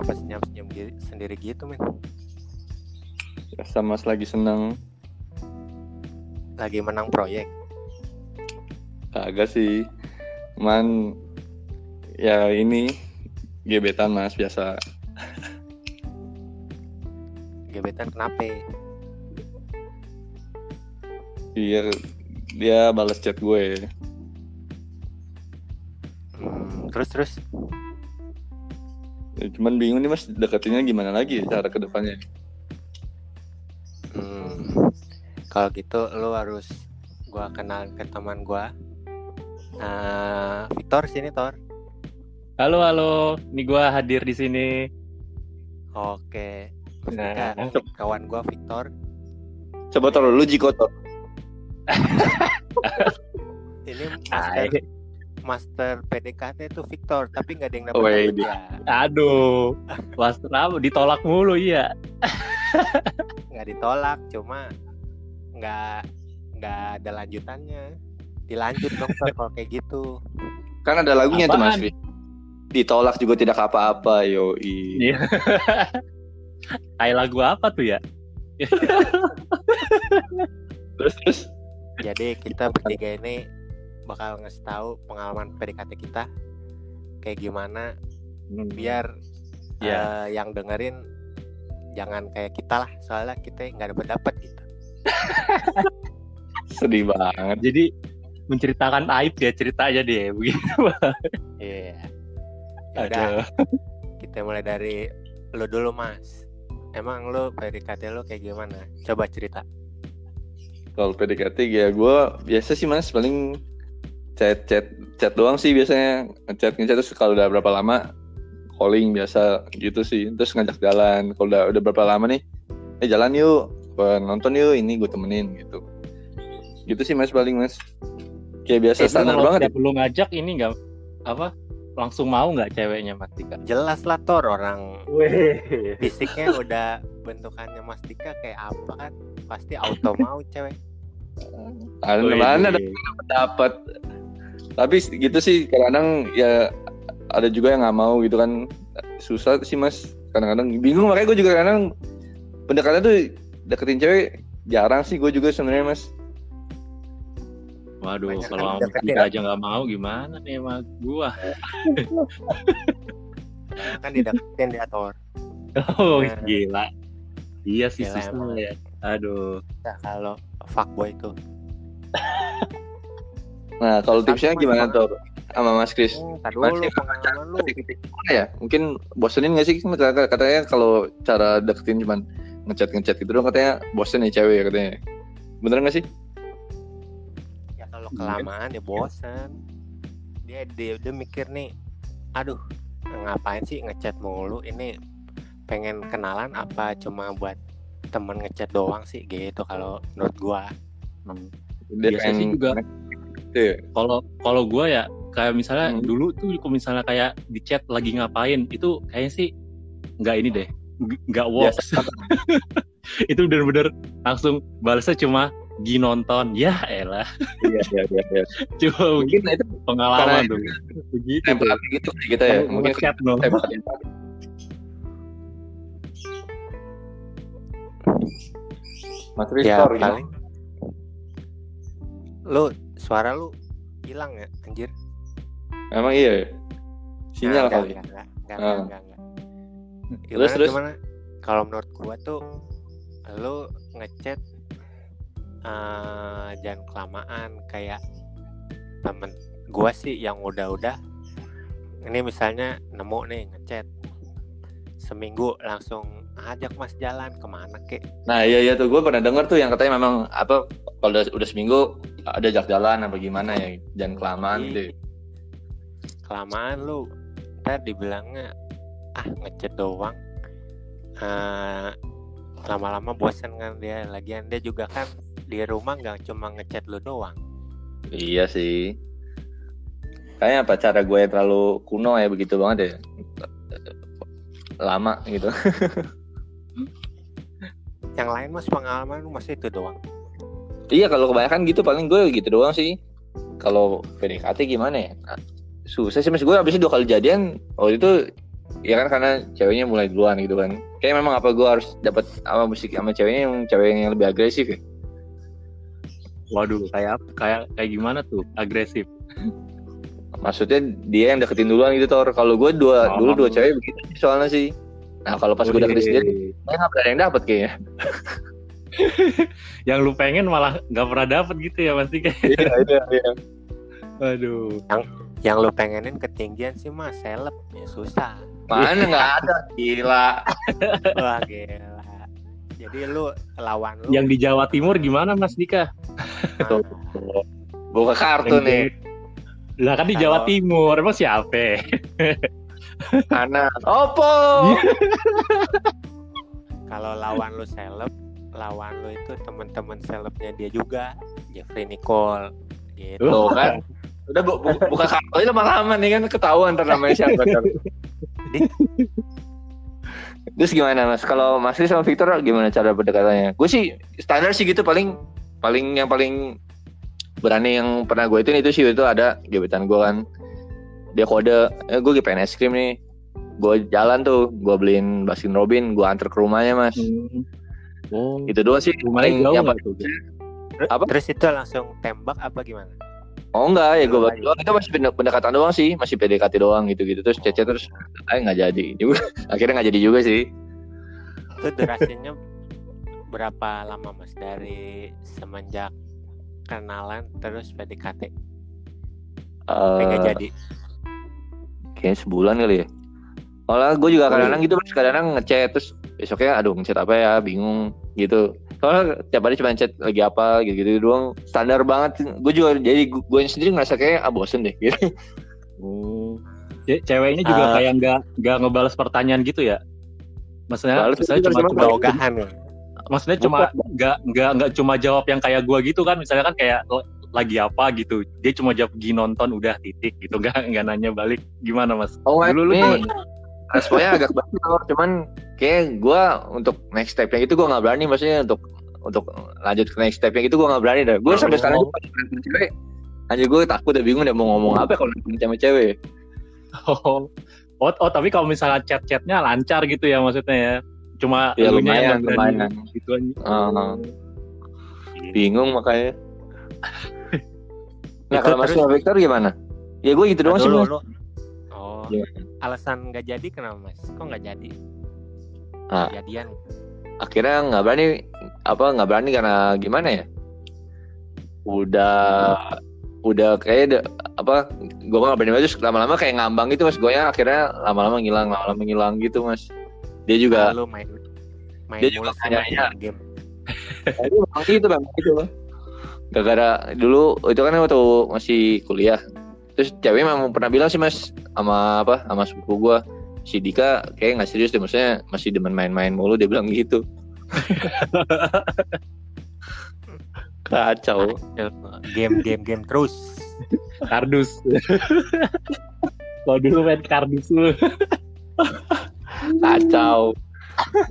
kenapa senyum-senyum sendiri gitu men? sama lagi seneng Lagi menang proyek. kagak sih cuman ya ini gebetan mas biasa Gebetan kenapa? biar dia balas chat gue Hmm, terus terus Ya, cuman bingung nih mas deketinnya gimana lagi ya cara ke depannya Hmm, kalau gitu lu harus gua kenal ke teman gua. Eh, Victor sini Tor. Halo halo, ini gua hadir di sini. Oke. Nah, kawan gua Victor. coba taruh lu Jiko Tor. Ini. Master PDKT itu Victor, tapi nggak ada yang Oh, dapat iya. ya. Aduh, was apa ditolak mulu iya. Nggak ditolak, cuma nggak nggak ada lanjutannya. Dilanjut dong Tor kalau kayak gitu. kan ada lagunya tuh mas Apaan? Ditolak juga tidak apa-apa yoi Iya. Kayak lagu apa tuh ya? terus terus Jadi kita bertiga ini bakal ngasih tahu pengalaman PDKT kita kayak gimana biar Iya. eh, yang dengerin jangan kayak kita lah soalnya kita nggak dapat dapat gitu. sedih banget Jadi menceritakan aib ya cerita aja deh begitu. Iya. Ya udah, Aduh. kita mulai dari lu dulu mas. Emang lu PDKT lu kayak gimana? Coba cerita. kalau PDKT ya gue biasa sih mas paling chat chat chat doang sih biasanya ngechat ngechat terus kalau udah berapa lama calling biasa gitu sih terus ngajak jalan kalau udah udah berapa lama nih eh jalan yuk nonton yuk ini gue temenin gitu gitu sih mas paling mas kayak biasa Eh, standar banget ya. lu ngajak ini nggak apa langsung mau nggak ceweknya Mas Tika? Jelas lah Tor orang Weh. fisiknya udah bentukannya Mas Dika kayak apa kan? Pasti auto mau cewek. ada mana ada dapat tapi gitu sih kadang-kadang ya ada juga yang nggak mau gitu kan susah sih mas kadang-kadang bingung makanya gue juga kadang pendekatan tuh deketin cewek jarang sih gue juga sebenarnya mas Waduh, Banyak kalau kan. Tika aja nggak mau gimana nih sama gua? Kan dideketin dia Tor. Oh Nah. gila. Iya sih Gila susah ya. Aduh. Nah, kalau fuckboy itu. nah kalau tipsnya gimana tuh sama mas Kris? Hmm, tar Mas, ya, pengalaman lu. Ya? Mungkin bosenin gak sih Kata- katanya kalau cara deketin cuman ngechat ngechat gitu dong katanya bosen nih cewek katanya. Bener gak sih? Ya kalau kelamaan ya bosan. Dia dia dia mikir nih, aduh ngapain sih ngechat mulu? Ini pengen kenalan apa cuma buat temen ngechat doang sih? Gitu kalau menurut gua. Dia Biasa sih juga. Iya. Kalau kalau gua ya kayak misalnya Hmm. dulu tuh kalau misalnya kayak di chat lagi ngapain itu kayaknya sih nggak ini deh nggak works itu bener-bener langsung balasnya cuma gi nonton. Ya elah. Iya iya iya iya. cuma mungkin itu pengalaman tuh. begitu tempat gitu kita ya. Mungkin chat no. tempat Mas ya Ristor paling. lu suara lu hilang ya anjir Emang iya ya? Sinyal Nah, kali. enggak, enggak, enggak, Ah. enggak, enggak, enggak. Gimana, Terus, terus? gimana? Kalau menurut gua tuh lu ngechat eh, jangan kelamaan kayak temen gua sih yang udah-udah ini misalnya nemu nih ngechat seminggu langsung ajak mas jalan ke mana kek Nah iya iya tuh gue pernah denger tuh yang katanya memang apa kalau udah, udah seminggu ada jak jalan apa gimana ya jangan kelamaan gitu. Ih, kelamaan lu ntar dibilangnya ah ngechat doang Eh, lama-lama bosan kan dia lagian dia juga kan di rumah nggak cuma ngechat lu doang Iya sih. Kayaknya apa cara gue terlalu kuno ya begitu banget ya. Lama gitu. yang lain mas pengalaman lu masih itu doang iya kalau kebanyakan gitu paling gue gitu doang sih. Kalau PDKT gimana ya? Nah, susah sih mas gue abis itu dua kali jadian waktu itu ya kan karena ceweknya mulai duluan gitu kan kayak memang apa gue harus dapat apa musik sama ceweknya yang cewek yang lebih agresif ya Waduh, kayak kayak kayak gimana tuh? Agresif. maksudnya dia yang deketin duluan gitu Tor kalau gue dua Oh. dulu dua cewek begitu soalnya sih nah kalau pas gue deketin sendiri kayak nggak pernah ada yang dapet kayaknya Yang lu pengen malah nggak pernah dapet gitu ya pasti kayak. iya iya iya Aduh. Yang lu pengenin ketinggian sih mas, seleb ya susah. mana nggak ada gila Wah gila. Jadi lu lawan lu Yang di Jawa Timur gimana Mas Dika? Tuh. buka kartu nih Lah kan di Jawa Timur, emang siapa? anak opo kalau lawan lu seleb, lawan lu itu temen-temen selebnya dia juga, Jeffrey Nicole gitu. Tuh kan udah bu, bu- buka kartu lama-lama nih kan ketahuan ntar namanya siapa kan Terus gimana mas? Kalau Mas sama Victor gimana cara pendekatannya? Gue sih standar sih gitu paling paling yang paling berani yang pernah gue itu itu sih itu ada gebetan gue kan dia kode eh, gue pengen es krim nih. Gue jalan tuh gue beliin Baskin Robin gue anter ke rumahnya mas. Oh, itu doang sih. Rumahnya paling jauh yang tuh? Apa? Terus itu langsung tembak apa gimana? Oh enggak. Ya gue doang itu masih pendek- pendekatan doang sih. Masih PDKT doang gitu gitu terus cece terus akhirnya nggak jadi juga. Akhirnya nggak jadi juga sih. Itu durasinya berapa lama mas? Dari semenjak kenalan terus PDKT? Tapi nggak Eh, jadi. Kayaknya sebulan kali ya Soalnya gue juga kadang-kadang gitu kadang-kadang ngechat terus besoknya aduh ngechat apa ya bingung gitu soalnya tiap hari cuma chat lagi apa gitu gitu doang standar banget gue juga jadi gue sendiri ngerasa kayak ah bosen deh gitu Oh. Ce- Ceweknya juga Ah. kayak nggak nggak ngebalas pertanyaan gitu ya? Maksudnya, misalnya cuma, cuma Ogahan ya. maksudnya cuma nggak nggak nggak cuma jawab yang kayak gua gitu kan? Misalnya kan kayak lagi apa gitu, dia cuma jawab gi nonton udah titik gitu, nggak nggak nanya balik gimana mas? oh Dulu lu responnya agak Lor. cuman kayak gue untuk next stepnya gitu gue nggak berani maksudnya untuk untuk lanjut ke next stepnya gitu gue nggak berani dah gue sampai sekarang cewek anjir gue takut udah bingung udah mau ngomong apa kalau nanti sama cewek Oh, oh, oh, tapi kalau misalnya chat-chatnya lancar gitu ya maksudnya ya? Cuma Ya, lumayan, lumayan. gitu aja. Ah. bingung makanya nah Itu kalau terus- Victor gimana ya gue gitu doang sih Mas. lu. Oh, Gimana? alasan nggak jadi kenapa mas? Kok nggak jadi? Ah. Jadian. akhirnya nggak berani apa nggak berani karena gimana ya udah udah kayak de- apa gue nggak berani terus lama-lama kayak ngambang gitu mas gue akhirnya lama-lama ngilang lama-lama ngilang gitu mas dia juga Lu main main Dia juga kayaknya- game. Tadi memang gitu bang gitu loh gara-gara dulu itu kan waktu masih kuliah terus cewek memang pernah bilang sih mas sama apa sama sepupu gue si Dika kayak nggak serius deh maksudnya masih demen main-main mulu dia bilang gitu kacau Game game game terus. Kardus. Kalau dulu main kardus lu. kacau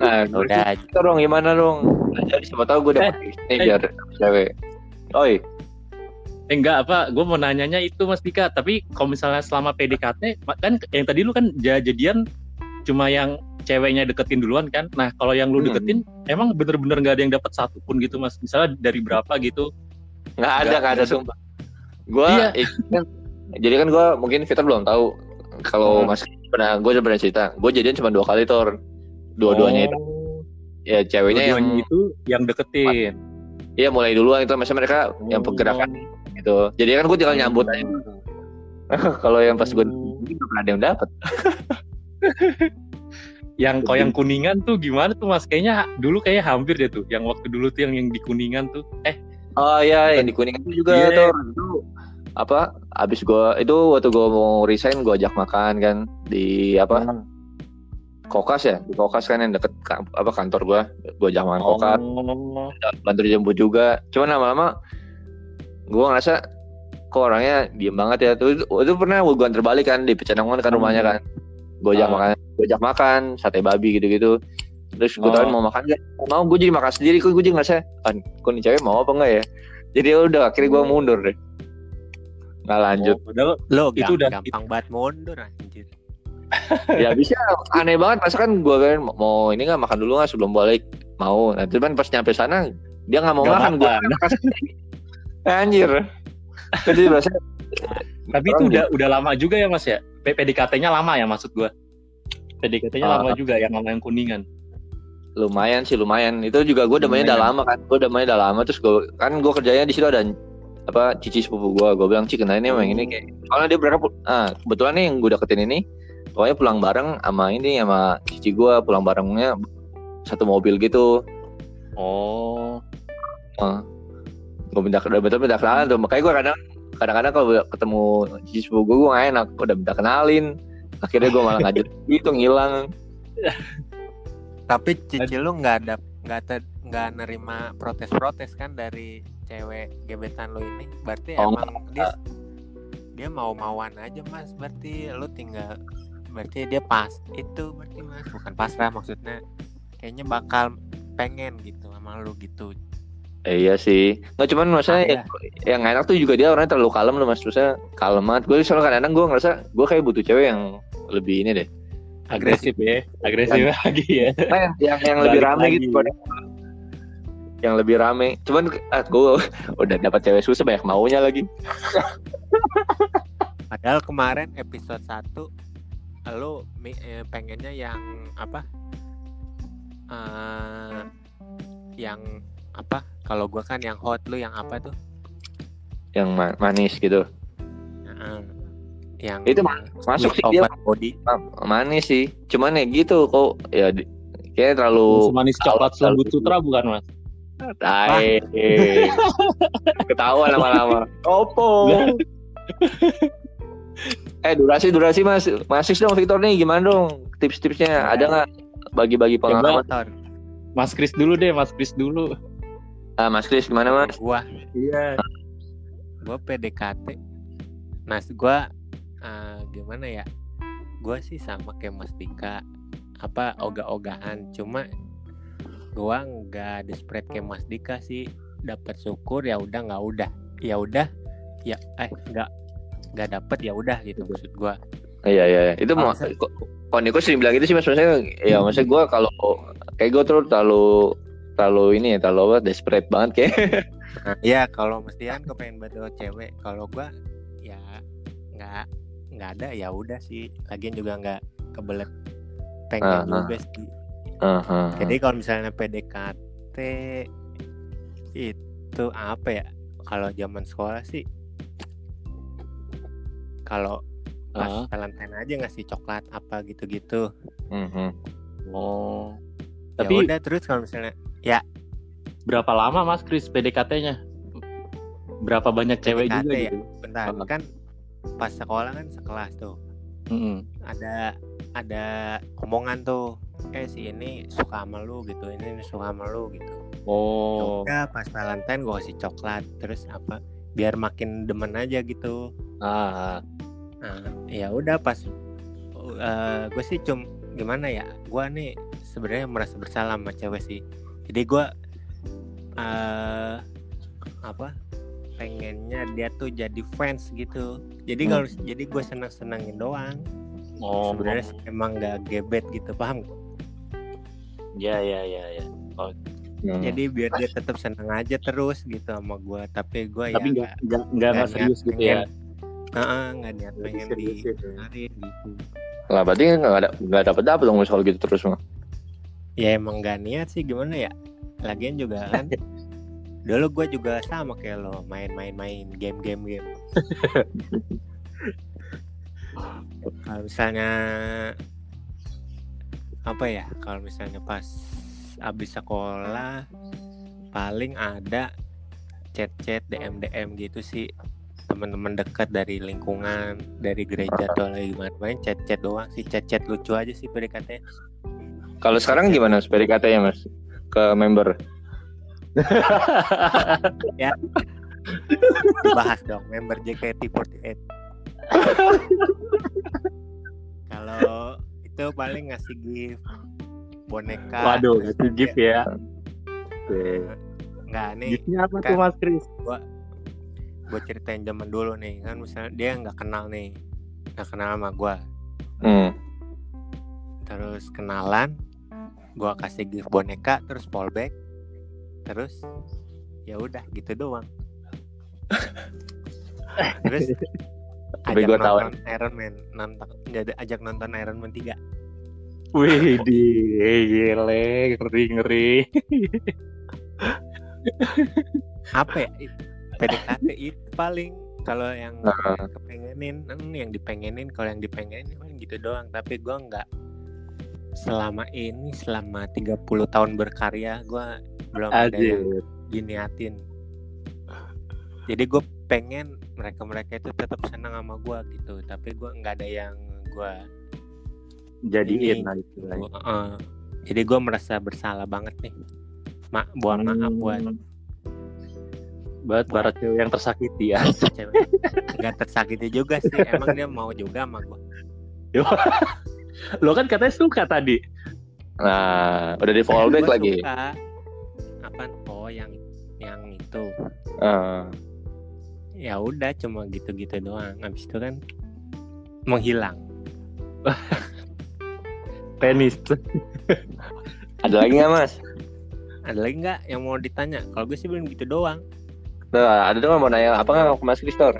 nah Udah dong gimana dong jadi siapa tahu gue dapet eh. ini biar cewek oi Eh, enggak apa, gue mau nanyanya itu Mas Dika. Tapi kalau misalnya selama PDKT, kan yang tadi lu kan ja- jadian cuma yang ceweknya deketin duluan kan. Nah kalau yang lu Hmm. deketin, emang bener-bener nggak ada yang dapat satu pun gitu Mas. Misalnya dari berapa gitu. nggak ada Nggak, ada sumpah gue Iya. jadi kan gue mungkin Fitur belum tahu kalau Hmm. mas pernah gue udah pernah cerita gue jadian cuma dua kali tor dua-duanya itu Oh, ya ceweknya yang dua-duanya itu yang deketin. Iya mulai duluan itu maksudnya mereka yang Oh. pergerakan gitu. Jadi kan gue tinggal nyambut aja. Kalau yang pas gue Oh. belum pernah ada yang dapat. Yang kalau yang kuningan tuh gimana tuh Mas? Kayaknya dulu kayaknya hampir deh tuh. Yang waktu dulu tuh yang yang di kuningan tuh. Eh, Oh iya yang di kuningan itu juga. Tor. Itu apa? Abis gue itu waktu gue mau resign gue ajak makan kan di apa? Hmm. Kokas ya di Kokas kan yang deket ka- apa kantor gue. Gue ajak makan Kokas. Oh. bantu dijemput juga. Cuman lama-lama gue ngerasa kok orangnya diem banget ya. Tuh itu pernah gue antar balik kan di Pecenongan kan rumahnya kan. Gue ajak Ah. makan, gue ajak makan sate babi gitu-gitu. Terus gue Oh. tawarin mau makan gak? Mau gue jadi makan sendiri. Kok gue jadi ngerasa, ah, kok nih cewek mau apa enggak ya? Jadi udah akhirnya gue mundur deh. Nggak lanjut. Oh, Lo Itu itu udah- gampang banget mundur anjir. ya bisa. Aneh banget. Masa kan gue kan mau ini nggak makan dulu nggak sebelum balik? Mau. Nanti kan pas nyampe sana dia nggak mau Nggak makan. Gue anjir. Jadi biasanya Tapi itu udah udah lama juga ya Mas ya. PDKT-nya lama ya maksud gua. PDKT-nya Ah. lama juga yang sama yang kuningan. lumayan sih lumayan. Itu juga gue demanya udah lama kan. Gue demanya udah lama. Terus gue kan gue kerjanya di situ ada apa cici sepupu gue gue bilang cik kenalin emang ini. Kayak soalnya dia berapa ah kebetulan nih yang gue deketin ini pokoknya pulang bareng sama ini sama cici gue pulang barengnya satu mobil gitu. Oh. gue minta udah betul minta kenalan tuh. Makanya gue kadang kadang-kadang kalau ketemu cici sepupu gue gue gak enak udah minta kenalin. Akhirnya gue malah ngajak gitu ngilang. Tapi cici lu nggak ada nggak ter- nggak nerima protes-protes kan dari cewek gebetan lu ini. Berarti Oh, emang dia dia mau-mauan aja mas. Berarti lu tinggal berarti dia pas itu berarti mas bukan pasrah maksudnya kayaknya bakal pengen gitu sama lu gitu. Eh, iya sih nggak cuman maksudnya Ah, yang, yang enak tuh juga dia orangnya terlalu kalem loh mas maksudnya kalem banget gue selalu kadang-kadang gue ngerasa gue kayak butuh cewek yang lebih ini deh Agresif ya. Agresif lagi ya. Nah, yang yang lebih Balik rame lagi. gitu yang lebih rame cuman ah, gue udah dapat cewek susah banyak maunya lagi Padahal kemarin episode 1 mi- eh, pengennya yang apa? eh yang apa? Kalau gua kan yang hot lu yang apa tuh? yang ma- manis gitu Heeh. yang Itu ma- masuk sih dia. body Ma- manis sih cuman ya gitu kok ya kayak terlalu Semanis coklat selembut sutra bukan Mas? tai ketahuan lama-lama opo eh durasi durasi mas. Masih dong Victor nih. Gimana dong tips-tipsnya? Ada nggak bagi-bagi pengalaman? motor Mas Kris dulu deh, Mas Kris dulu. ah Mas Kris gimana mas? Gua Iya. gua PDKT nah gua eh, gimana ya? Gua sih sama kayak Mas Dika. Apa ogah-ogahan. Cuma gua nggak desperate kayak Mas Dika sih. Dapat syukur ya udah nggak udah. Ya udah ya eh nggak nggak dapet ya udah gitu maksud gua. Iya iya iya. itu mau kok Niko sering bilang gitu sih mas. Maksudnya ya maksudnya gue kalau kayak gue tuh terlalu terlalu ini ya terlalu apa desperate banget kayak. Nah, ya kalau mestian gue pengen banget dapet cewek. Kalau gua ya nggak nggak ada ya udah sih. Lagian juga nggak kebelet pengen Ah, ah. juga sih. Aha. jadi kalau misalnya PDKT itu apa ya? Kalau zaman sekolah sih kalau pas Ah. Valentine aja ngasih coklat apa gitu-gitu Mhm. Oh. ya Tapi udah terus kalau misalnya berapa lama Mas Kris PDKT-nya? Berapa banyak cewek PDKT juga ya? gitu? bentar Ah. kan pas sekolah kan sekelas tuh Mm-mm. ada ada omongan tuh eh si ini suka sama lu gitu ini, ini suka sama lu gitu Oh. ya pas Valentine gue kasih coklat terus apa biar makin demen aja gitu Ah. Nah ya udah pas gue sih cum gimana ya gue nih sebenarnya merasa bersalah sama cewek sih jadi gue eh apa pengennya dia tuh jadi fans gitu jadi Hmm. kalau jadi gue seneng senengin doang Oh. sebenarnya emang gak gebet gitu paham nggak? Ya ya ya ya. Hmm. jadi biar dia tetap seneng aja terus gitu sama gue tapi gue ya Tapi nggak nggak serius gitu ya. Heeh, nggak niat Nggak pengen serius di gitu. gitu. Lah berarti nggak ada nggak dapet dapet dong soal gitu terus mah ya emang gak niat sih gimana ya? Lagian juga kan dulu gue juga sama kayak lo main-main main game-game game kalau misalnya apa ya kalau misalnya pas abis sekolah paling ada chat-chat DM DM gitu sih teman-teman dekat dari lingkungan dari gereja atau lagi gimana main chat-chat doang sih chat-chat lucu aja sih PDKT kalau sekarang gimana PDKT ya mas? Ke member. Bahas dong member JKT48 kalau itu paling ngasih gift boneka. Waduh, itu gift ya. nggak nih. Giftnya apa kan. tuh Mas Kris? Gue ceritain zaman dulu nih kan misalnya dia nggak kenal nih nggak kenal sama gue hmm. terus kenalan gua kasih gift boneka terus fallback terus ya udah gitu doang terus Tapi ajak gua tahu. nonton Iron Man nonton jadi ajak nonton Iron Man 3 Wih, di gile, ngeri ngeri. apa ya PDKT itu paling kalau yang Nah. kepengenin hmm, yang dipengenin kalau yang dipengenin paling gitu doang. Tapi gua nggak selama ini selama 30 tahun berkarya gua belum ada yang Aduh. diniatin. Jadi gue pengen mereka mereka itu tetap senang sama gua gitu. Tapi gua nggak ada yang gua Jadiin lah itu. gua- eh, jadi gua merasa bersalah banget nih. Mak buat maaf buat Buat para cewek yang tersakiti ya. cewek nggak tersakiti juga sih emang dia mau juga sama gua Lo kan katanya suka tadi. Nah, udah di fallback Gua lagi. suka. Apaan? Oh, yang yang itu. Ah. Ya udah cuma gitu-gitu doang. Habis itu kan menghilang. Penis. ada lagi nggak mas? Ada lagi nggak yang mau ditanya? Kalau gue sih belum gitu doang. Nah, ada dong mau nanya apa nggak ke Mas Kristor?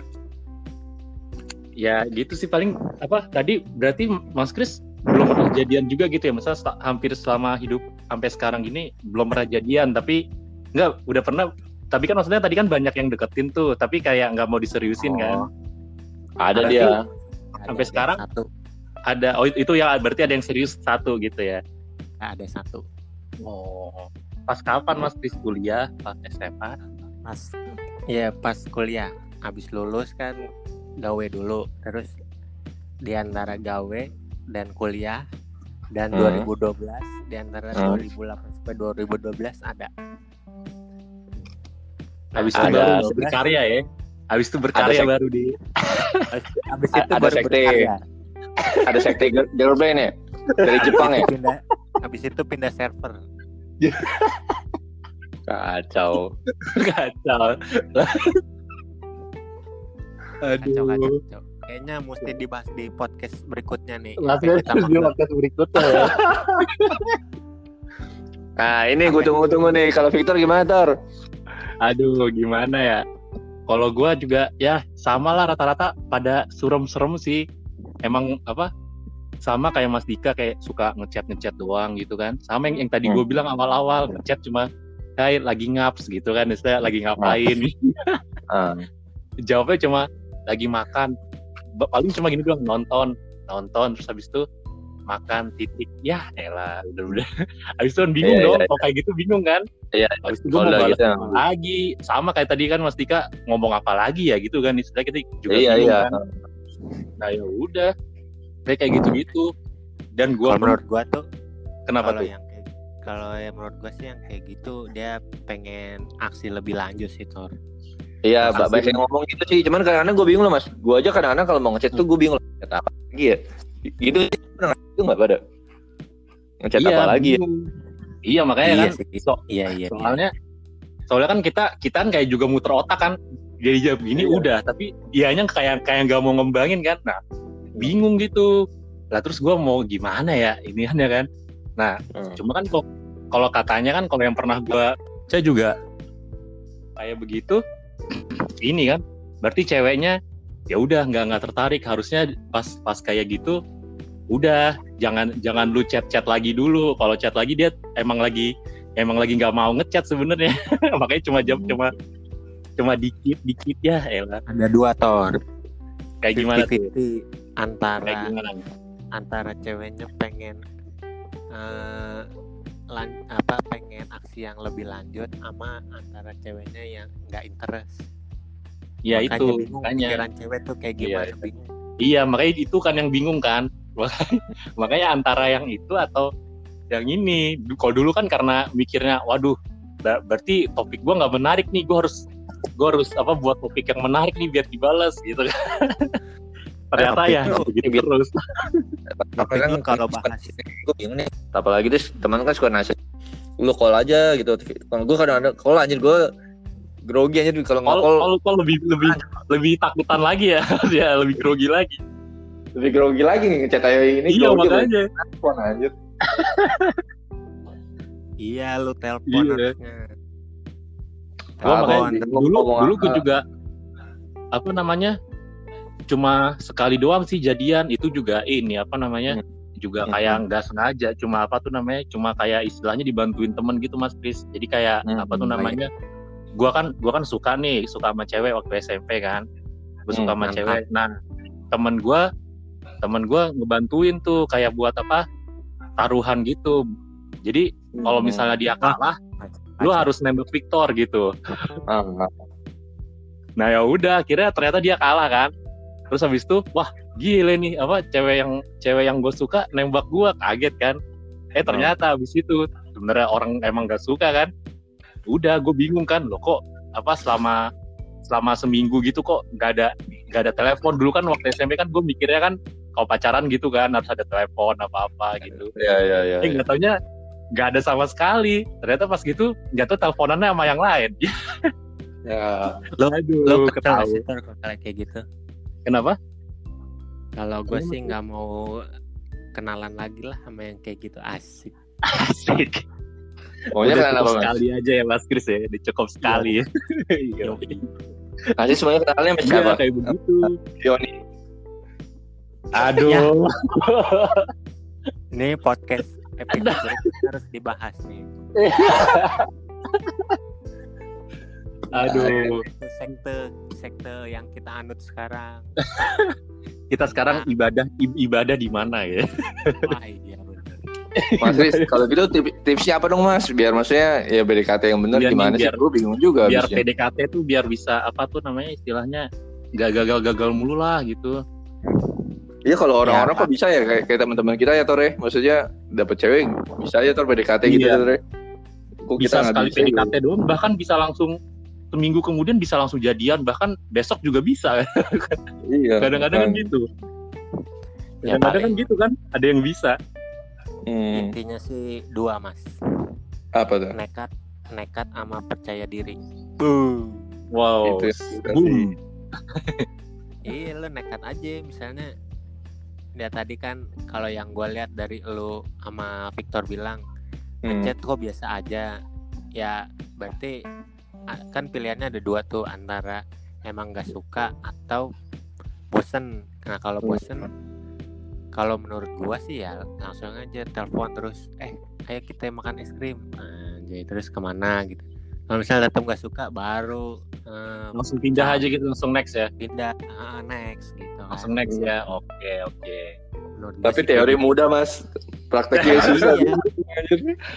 Ya gitu sih paling apa tadi berarti Mas Kris belum pernah jadian juga gitu ya masa hampir selama hidup sampai sekarang ini belum pernah jadian tapi enggak udah pernah tapi kan maksudnya tadi kan banyak yang deketin tuh tapi kayak nggak mau diseriusin kan Ada Berarti- dia. Ada Sampai yang sekarang? Satu. ada oh itu ya berarti ada yang serius satu gitu ya Ada satu. oh pas kapan Mas Kris kuliah pas SMA Pas ya pas kuliah. Habis lulus kan gawe dulu. Terus di antara gawe dan kuliah dan Hmm. 2012 di antara Hmm. 2008 sampai 2012 ada. habis itu Ada. baru berkarya ya habis itu berkarya baru di Habis, itu ada baru sekte. berkarya. Ada sekte girl band ya? Dari Jepang ya? pindah habis itu pindah server Kacau. kacau kacau kacau, aduh kacau. kayaknya mesti dibahas di podcast berikutnya nih langsung kita di podcast berikutnya ya Nah, ini gue tunggu-tunggu nih. Kalau Victor gimana, Tor? Aduh, gimana ya? Kalau gua juga ya sama lah rata-rata pada surem-serem sih. Emang apa? Sama kayak Mas Dika kayak suka ngechat ngechat doang gitu kan. Sama yang, yang tadi Hmm. gue bilang awal-awal ngechat cuma kayak lagi ngaps gitu kan, istilah lagi ngapain. Ah. Jawabnya cuma lagi makan. Paling cuma gini doang nonton, nonton terus habis itu makan titik. Ya elah udah udah. Habis itu kan bingung Iya, dong iya, kalau kayak gitu bingung kan? Iya, habis itu gue mau balas gitu, lagi? Sama kayak tadi kan Mas Dika ngomong apa lagi ya gitu kan? Istilah kita juga Iya, bingung iya. kan? Nah ya udah. Kayak kayak gitu gitu dan gue menurut gua tuh kenapa tuh? yang kalau yang menurut gua sih yang kayak gitu dia pengen aksi lebih lanjut sih Tor Iya, Pasti. banyak yang ngomong gitu sih. Cuman kadang-kadang gue bingung loh, Mas. Gue aja kadang-kadang kalau mau ngechat tuh gue bingung. Ngechat apa lagi ya? Gitu sih. Pernah itu nggak pada? Ngechat apa lagi ya? iya makanya iya kan sih so- iya iya iya. soalnya soalnya kan kita kita kan kayak juga muter otak kan jadi jawab gini Iya. udah tapi ianya kayak kayak nggak mau ngembangin kan nah bingung gitu lah terus gua mau gimana ya ini kan ya kan nah Hmm. cuma kan kok kalau katanya kan kalau yang pernah gua saya juga kayak begitu ini kan berarti ceweknya ya udah nggak nggak tertarik harusnya pas pas kayak gitu udah jangan jangan lu chat chat lagi dulu kalau chat lagi dia emang lagi emang lagi nggak mau ngechat sebenarnya makanya cuma jam cuma cuma dikit dikit ya elah ada dua Tor. Kayak gimana tuh? 50-50 antara kayak gimana? antara ceweknya pengen eh, lan- apa pengen aksi yang lebih lanjut sama antara ceweknya yang nggak interest ya Makanya itu bingung makanya pikiran cewek tuh kayak gimana iya. bingung Iya, makanya itu kan yang bingung kan. Makanya- antara yang itu atau yang ini. Kalau dulu kan karena mikirnya, waduh, ber- berarti topik gua nggak menarik nih, gua harus gua harus apa buat topik yang menarik nih biar dibalas gitu kan. Ternyata ya tuh, gitu terus. tapi kan kalau bahas gue bingung nih. Apalagi terus teman kan suka nasihat. Lu call aja gitu. Kalau gue kadang-kadang call anjir gue grogi anjir kalau nggak Kalau call. kalau kalau lebih lebih lebih takutan lagi ya, ya lebih grogi lagi. Lebih grogi lagi nih ngechat ayo ini iya grogi makanya telepon anjir. Iya lu telepon Iya. Gua Ah, makanya dulu dulu gue juga apa namanya cuma sekali doang sih jadian itu juga ini apa namanya juga Hmm. kayak nggak sengaja cuma apa tuh namanya cuma kayak istilahnya dibantuin temen gitu mas Chris jadi kayak Hmm, apa tuh baik. namanya gua kan gua kan suka nih suka sama cewek waktu SMP kan gue suka Hmm, sama mantap. cewek nah temen gua temen gua ngebantuin tuh kayak buat apa taruhan gitu jadi kalau misalnya dia kalah lu Aja. harus nembak Victor gitu Ah, ah. Nah ya udah, akhirnya ternyata dia kalah kan. Terus habis itu, wah gile nih apa cewek yang cewek yang gue suka nembak gue kaget kan. Eh ternyata habis itu sebenarnya orang emang gak suka kan. Udah gue bingung kan, loh kok apa selama selama seminggu gitu kok nggak ada nggak ada telepon dulu kan waktu SMP kan gue mikirnya kan kalau pacaran gitu kan harus ada telepon apa apa gitu. Iya iya iya. Eh nggak taunya nggak ada sama sekali. Ternyata pas gitu nggak tahu teleponannya sama yang lain. Ya. Lo Aduh, lo kesel ketahu. gak sih Tor, kalau kayak gitu. Kenapa? Kalau gue sih nggak mau kenalan lagi lah sama yang kayak gitu asik. Asik. Maunya Udah kenapa cukup mas? sekali aja ya Mas Kris ya, udah cukup sekali ya. Iya. Nanti semuanya kenalnya sama Iya, siapa? kayak begitu. Yoni. Aduh. Ini podcast episode harus dibahas nih. Aduh. Sekte sekte yang kita anut sekarang. Kita sekarang ibadah i- ibadah di mana ya? Wah iya bener. Mas Riz, kalau gitu tip- tipsnya apa dong mas? Biar maksudnya ya BDKT yang benar gimana sih? biar- Gue bingung juga. Biar abisnya. PDKT tuh biar bisa apa tuh namanya istilahnya nggak gagal-gagal mulu lah gitu. Iya kalau orang-orang Ya, kok bisa ya kayak, kayak teman-teman kita ya Tore. Maksudnya dapat cewek bisa aja Tor PDKT gitu Iya. Tore. Kok Bisa sekali bisa? PDKT doang bahkan bisa langsung seminggu kemudian bisa langsung jadian bahkan besok juga bisa. Iya. Kadang-kadang kan makanya. gitu. Ya, Kadang-kadang kan paling gitu kan, ada yang bisa. Hmm, intinya sih dua mas. apa tuh? Nekat nekat sama percaya diri. Boom. Wow. Itu ya, Boom. Iya lo nekat aja misalnya ya tadi kan kalau yang gue lihat dari lo sama Victor bilang Hmm. chat kok biasa aja ya berarti kan pilihannya ada dua tuh antara emang gak suka atau bosen nah kalau Hmm. bosen kalau menurut gua sih ya langsung aja telepon terus eh ayo kita makan es krim Anjay, terus ke mana gitu kalau misalnya tetap gak suka baru eh, Langsung pindah aja gitu, langsung next ya. pindah ah, next gitu kan. Langsung next ya. Oke, oke. Menurut gua Tapi teori gitu. mudah mas. Prakteknya susah. Iya.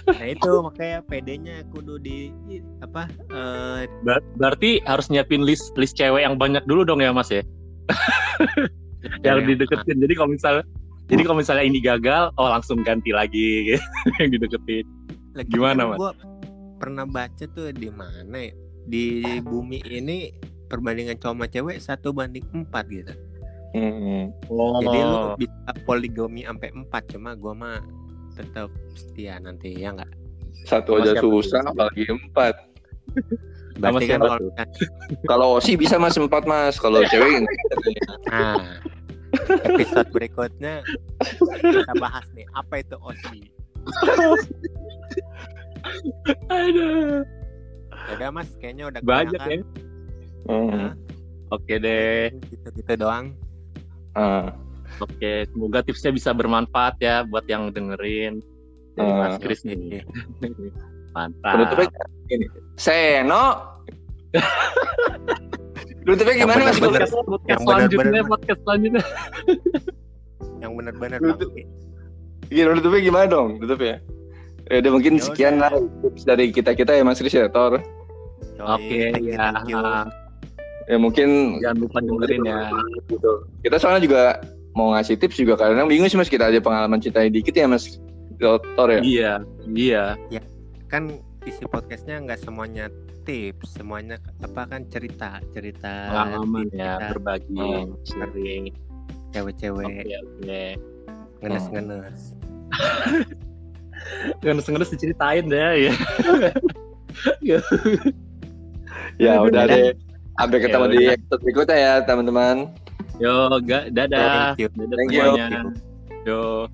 nah itu makanya PD-nya kudu di apa eh Ber- berarti harus nyiapin list list cewek yang banyak dulu dong ya Mas ya. yang dideketin. Jadi kalau misal jadi kalau misalnya ini gagal, oh langsung ganti lagi gitu. yang dideketin. Lagi Gimana, kan Mas? Gua pernah baca tuh di mana ya? Di bumi ini perbandingan cowok sama cewek satu banding empat gitu. Hmm. Oh. Jadi lu bisa poligami sampai empat cuma gua mah tetap setia nanti ya nggak. Satu Sama aja susah, apalagi empat. Berarti kan kalau? Kalau Osi bisa mas empat mas. Kalau cewek nah episode berikutnya kita bahas nih apa itu OSI. Aduh. Udah mas kayaknya udah Banyak ya. Hmm. Oke deh. Gitu-gitu doang. Ah. Oke, semoga tipsnya bisa bermanfaat ya buat yang dengerin. Dari Ah. Mas Chris nih. Mantap. Penutupnya ini. Seno. Penutupnya gimana mas? bener-bener. podcast, podcast Yang selanjutnya, Mas. podcast selanjutnya. Yang bang. Gini, penutupnya gimana dong? Penutupnya. Ya udah mungkin Ya sekian lah tips dari kita kita ya Mas Kris ya Tor. Oke, thank you, ya. Ya mungkin Jangan lupa dengerin ya. gitu. Kita soalnya juga mau ngasih tips juga kadang bingung sih Mas kita aja pengalaman ceritanya dikit ya Mas Tor ya. Iya, iya. kan isi podcastnya nggak semuanya tips semuanya apa kan cerita cerita Pengalaman ya, berbagi, Oh. sharing. cewek-cewek Oke, oke. ngenes-ngenes Ngenes-ngenes diceritain deh ya. Ya Udah. deh. Sampai ketemu di episode berikutnya ya teman-teman. Yo, ga, dadah. Thank you. Dadah Thank you. semuanya. Yo.